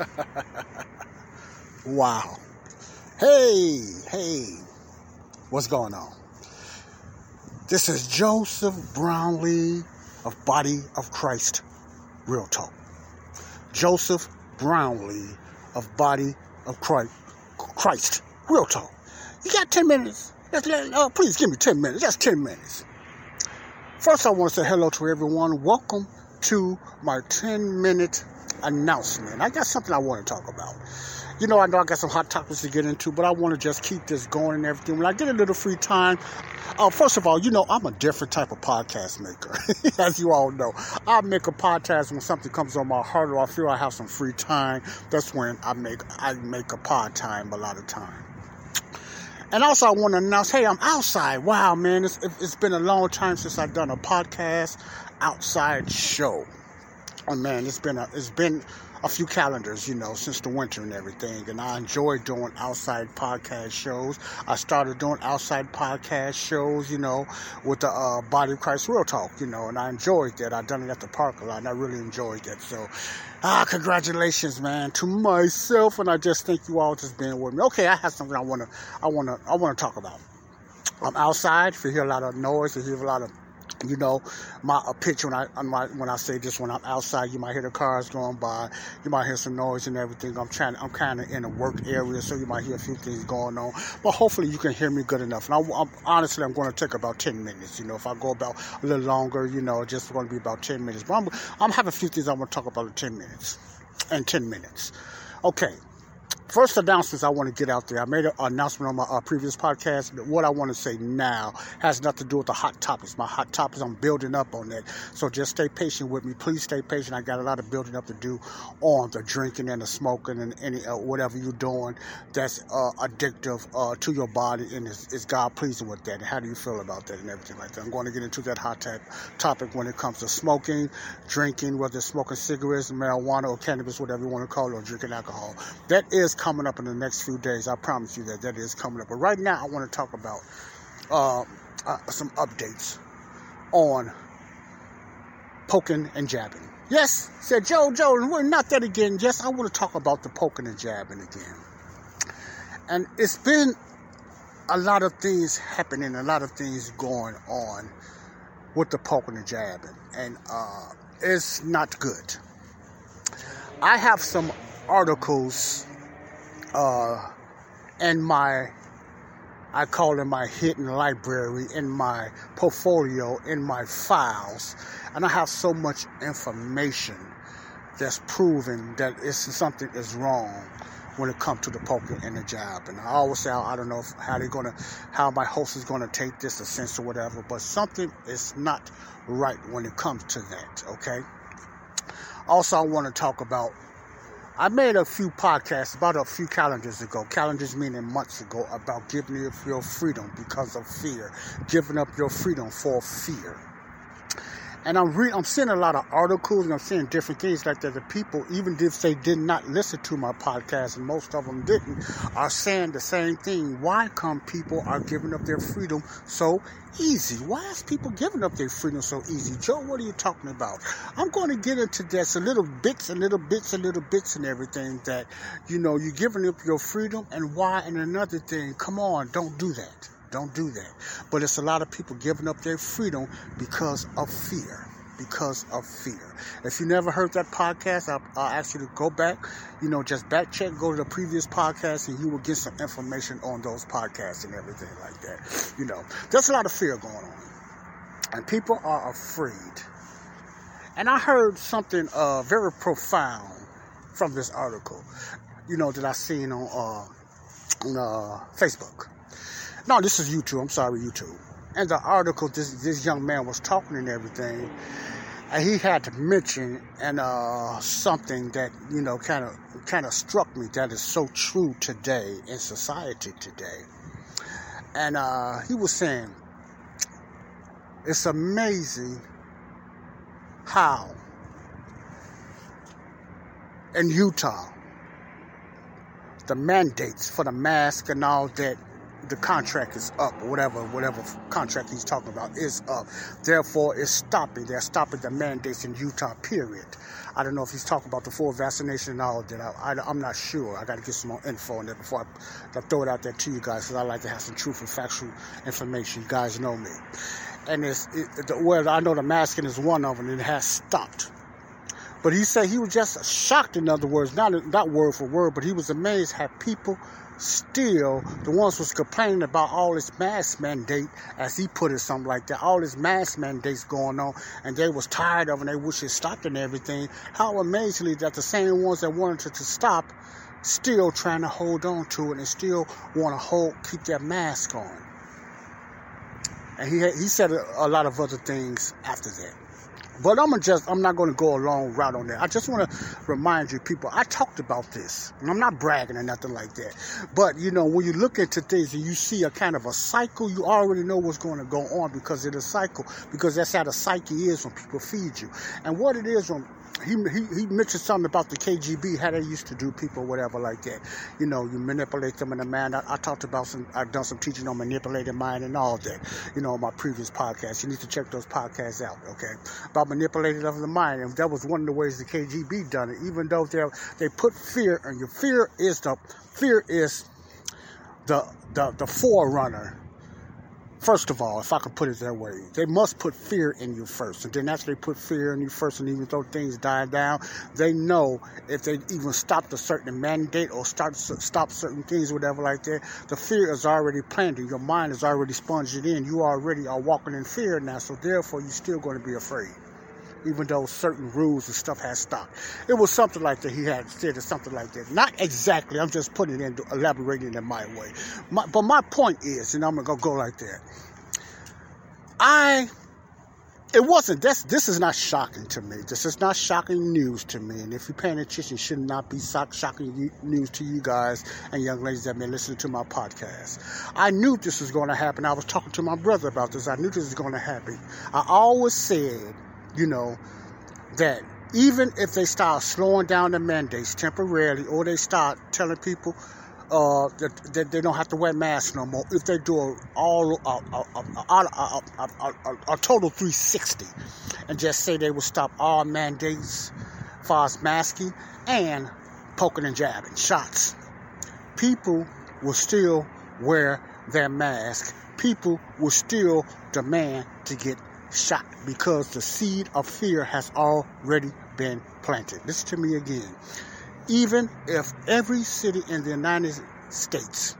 wow. Hey, hey, what's going on? This is Joseph Brownlee of Body of Christ Real Talk. Joseph Brownlee of Body of Christ, Christ Real Talk. You got 10 minutes? Let, uh, please give me 10 minutes, just 10 minutes. First, I want to say hello to everyone. Welcome to my 10 minute announcement. I got something I want to talk about. You know, I know I got some hot topics to get into, but I want to just keep this going and everything. When I get a little free time, uh, first of all, you know, I'm a different type of podcast maker, as you all know. I make a podcast when something comes on my heart or I feel I have some free time. That's when I make I make a pod time a lot of time. And also, I want to announce, hey, I'm outside. Wow, man, it's, it's been a long time since I've done a podcast outside show. Oh man, it's been a, it's been a few calendars, you know, since the winter and everything. And I enjoy doing outside podcast shows. I started doing outside podcast shows, you know, with the uh, Body of Christ Real Talk, you know, and I enjoyed that. I done it at the park a lot, and I really enjoyed that. So, ah, congratulations, man, to myself, and I just thank you all just being with me. Okay, I have something I wanna, I wanna, I wanna talk about. I'm outside. If you hear a lot of noise, if you hear a lot of you know, my a pitch when I when I say this when I'm outside, you might hear the cars going by, you might hear some noise and everything. I'm trying, I'm kind of in a work area, so you might hear a few things going on. But hopefully, you can hear me good enough. And I, am honestly, I'm going to take about 10 minutes. You know, if I go about a little longer, you know, just going to be about 10 minutes. But I'm, I'm having a few things I want to talk about in 10 minutes. In 10 minutes. Okay, first announcements I want to get out there. I made an announcement on my uh, previous podcast. But what I want to say now has nothing to do with the hot topics. My hot topics, I'm building up on that. So just stay patient with me. Please stay patient. I got a lot of building up to do on the drinking and the smoking and any uh, whatever you're doing that's uh, addictive uh, to your body. And is, is, God pleasing with that? And how do you feel about that and everything like that? I'm going to get into that hot type topic when it comes to smoking, drinking, whether it's smoking cigarettes, marijuana, or cannabis, whatever you want to call it, or drinking alcohol. That is coming up in the next few days. I promise you that that is coming up. But right now, I want to talk about uh, uh, some updates on poking and jabbing. Yes, said Joe, Joe, we're not that again. Yes, I want to talk about the poking and jabbing again. And it's been a lot of things happening, a lot of things going on with the poking and jabbing, and uh, it's not good. I have some articles uh, in my, I call it my hidden library, in my portfolio, in my files. And I have so much information that's proven that it's, something is wrong when it comes to the poker and the job. And I always say, I don't know how they're gonna, how my host is gonna take this, a sense or whatever, but something is not right when it comes to that, okay? Also, I want to talk about I made a few podcasts about a few calendars ago, calendars meaning months ago, about giving up your freedom because of fear, giving up your freedom for fear. And I'm re- I'm seeing a lot of articles and I'm seeing different things like that. The people, even if they did not listen to my podcast, and most of them didn't, are saying the same thing. Why come people are giving up their freedom so easy? Why is people giving up their freedom so easy? Joe, what are you talking about? I'm going to get into this a little bits and little bits and little bits and everything that, you know, you're giving up your freedom and why. And another thing, come on, don't do that. Don't do that. But it's a lot of people giving up their freedom because of fear. Because of fear. If you never heard that podcast, I'll, I'll ask you to go back, you know, just back check, go to the previous podcast, and you will get some information on those podcasts and everything like that. You know, there's a lot of fear going on. And people are afraid. And I heard something uh, very profound from this article, you know, that I seen on, uh, on uh, Facebook. No, this is YouTube. I'm sorry, YouTube. And the article, this this young man was talking and everything, and he had to mention and uh, something that you know kind of kind of struck me that is so true today in society today. And uh, he was saying, it's amazing how in Utah the mandates for the mask and all that the contract is up, or whatever, whatever contract he's talking about is up. Therefore, it's stopping. They're stopping the mandates in Utah. Period. I don't know if he's talking about the full vaccination and all that. I, am not sure. I got to get some more info on that before I, I throw it out there to you guys, because I like to have some truth and factual information. You guys know me. And it's it, the, well, I know the masking is one of them, and it has stopped. But he said he was just shocked. In other words, not not word for word, but he was amazed how people still the ones was complaining about all this mask mandate, as he put it, something like that. All this mask mandates going on, and they was tired of, it and they wish it stopped and everything. How amazingly that the same ones that wanted it to stop, still trying to hold on to it and still want to hold, keep their mask on. And he he said a, a lot of other things after that. But I'm gonna just I'm not gonna go a long route on that. I just want to remind you, people. I talked about this, and I'm not bragging or nothing like that. But you know, when you look into things and you see a kind of a cycle, you already know what's to go on because it's a cycle. Because that's how the psyche is when people feed you, and what it is when he, he, he mentioned something about the KGB, how they used to do people, whatever, like that. You know, you manipulate them in a man. I, I, talked about some, I've done some teaching on manipulating mind and all that, you know, on my previous podcast. You need to check those podcasts out, okay? About manipulating of the mind. And that was one of the ways the KGB done it, even though they they put fear and your Fear is the, fear is the, the, the forerunner First of all, if I could put it that way, they must put fear in you first. And then after they put fear in you first, and even though things die down, they know if they even stop a certain mandate or start stop certain things, whatever like that, the fear is already planted. Your mind is already sponged in. You already are walking in fear now, so therefore you're still going to be afraid even though certain rules and stuff had stopped. It was something like that he had said or something like that. Not exactly. I'm just putting it into elaborating in my way. My, but my point is, and I'm gonna go like that. I it wasn't this this is not shocking to me this is not shocking news to me and if you're paying attention it should not be shocking news to you guys and young ladies that have been listening to my podcast i knew this was going to happen i was talking to my brother about this i knew this was going to happen i always said you know, that even if they start slowing down the mandates temporarily or they start telling people uh, that, that, they don't have to wear masks no more, if they do a, all a, total 360 and just say they will stop all mandates as far as masking and poking and jabbing shots, people will still wear their mask. People will still demand to get shot because the seed of fear has already been planted. Listen to me again. Even if every city in the United States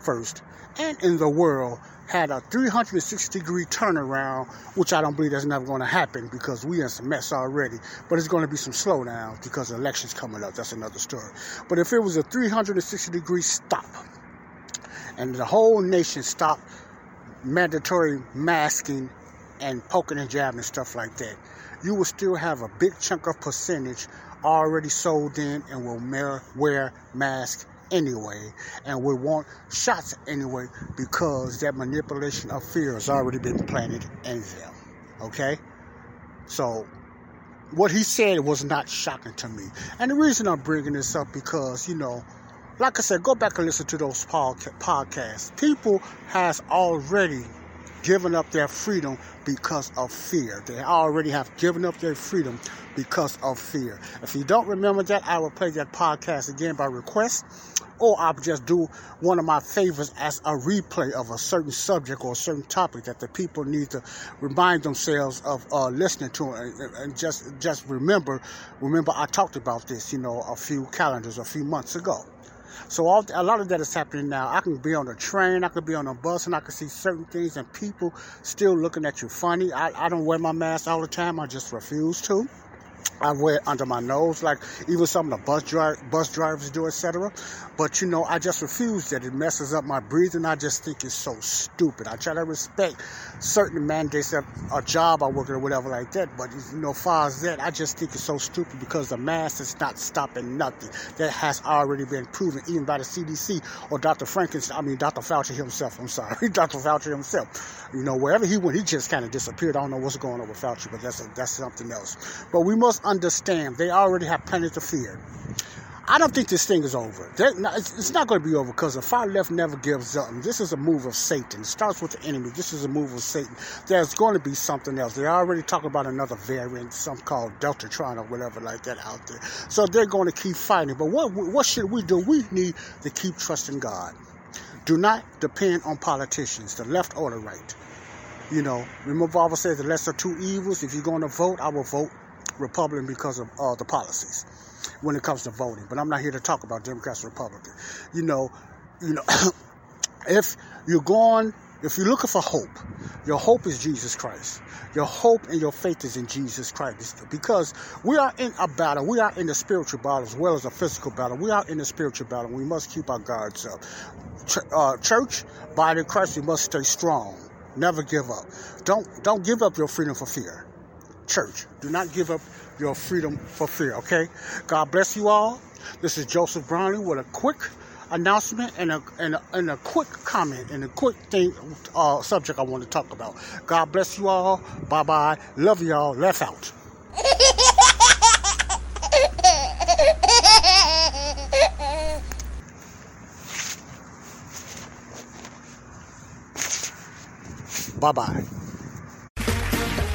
first and in the world had a 360 degree turnaround, which I don't believe that's never going to happen because we in some mess already. But it's going to be some slowdown because the election's coming up. That's another story. But if it was a 360 degree stop and the whole nation stopped mandatory masking and poking and jabbing and stuff like that, you will still have a big chunk of percentage already sold in and will wear masks anyway and will want shots anyway because that manipulation of fear has already been planted in them. Okay? So, what he said was not shocking to me. And the reason I'm bringing this up because, you know, like I said, go back and listen to those podcasts. People has already given up their freedom because of fear. They already have given up their freedom because of fear. If you don't remember that, I will play that podcast again by request, or I'll just do one of my favorites as a replay of a certain subject or a certain topic that the people need to remind themselves of uh, listening to and, and just just remember. Remember, I talked about this, you know, a few calendars, a few months ago. So all, a lot of that is happening now. I can be on a train, I could be on a bus, and I can see certain things, and people still looking at you funny. I, I don't wear my mask all the time. I just refuse to. I wear it under my nose, like even some of the bus drive, bus drivers do, etc. But you know, I just refuse that. It messes up my breathing. I just think it's so stupid. I try to respect certain mandates of a job I work or whatever like that. But you know, far as that, I just think it's so stupid because the mask is not stopping nothing. That has already been proven, even by the CDC or Dr. Frankenstein. I mean, Dr. Fauci himself. I'm sorry, Dr. Fauci himself. You know, wherever he went, he just kind of disappeared. I don't know what's going on with Fauci, but that's a, that's something else. But we must understand they already have plenty to fear. I don't think this thing is over. It's not going to be over because the far left never gives up. This is a move of Satan. It starts with the enemy. This is a move of Satan. There's going to be something else. They're already talking about another variant, some called Deltacron or whatever like that out there. So they're going to keep fighting. But what what should we do? We need to keep trusting God. Do not depend on politicians, the left or the right. You know, remember Bible says the lesser two evils. If you're going to vote, I will vote Republican because of uh, the policies when it comes to voting. But I'm not here to talk about Democrats, or Republicans. You know, you know, if you're going, if you're looking for hope, your hope is Jesus Christ. Your hope and your faith is in Jesus Christ. Because we are in a battle. We are in the spiritual battle as well as a physical battle. We are in the spiritual battle. We must keep our guards up. Ch- uh, church, body of Christ, we must stay strong. Never give up. Don't don't give up your freedom for fear. Church, do not give up your freedom for fear, okay? God bless you all. This is Joseph Brownlee with a quick announcement and a, and a, and a quick comment and a quick thing, uh, subject I want to talk about. God bless you all. Bye bye. Love y'all. Left out. bye bye.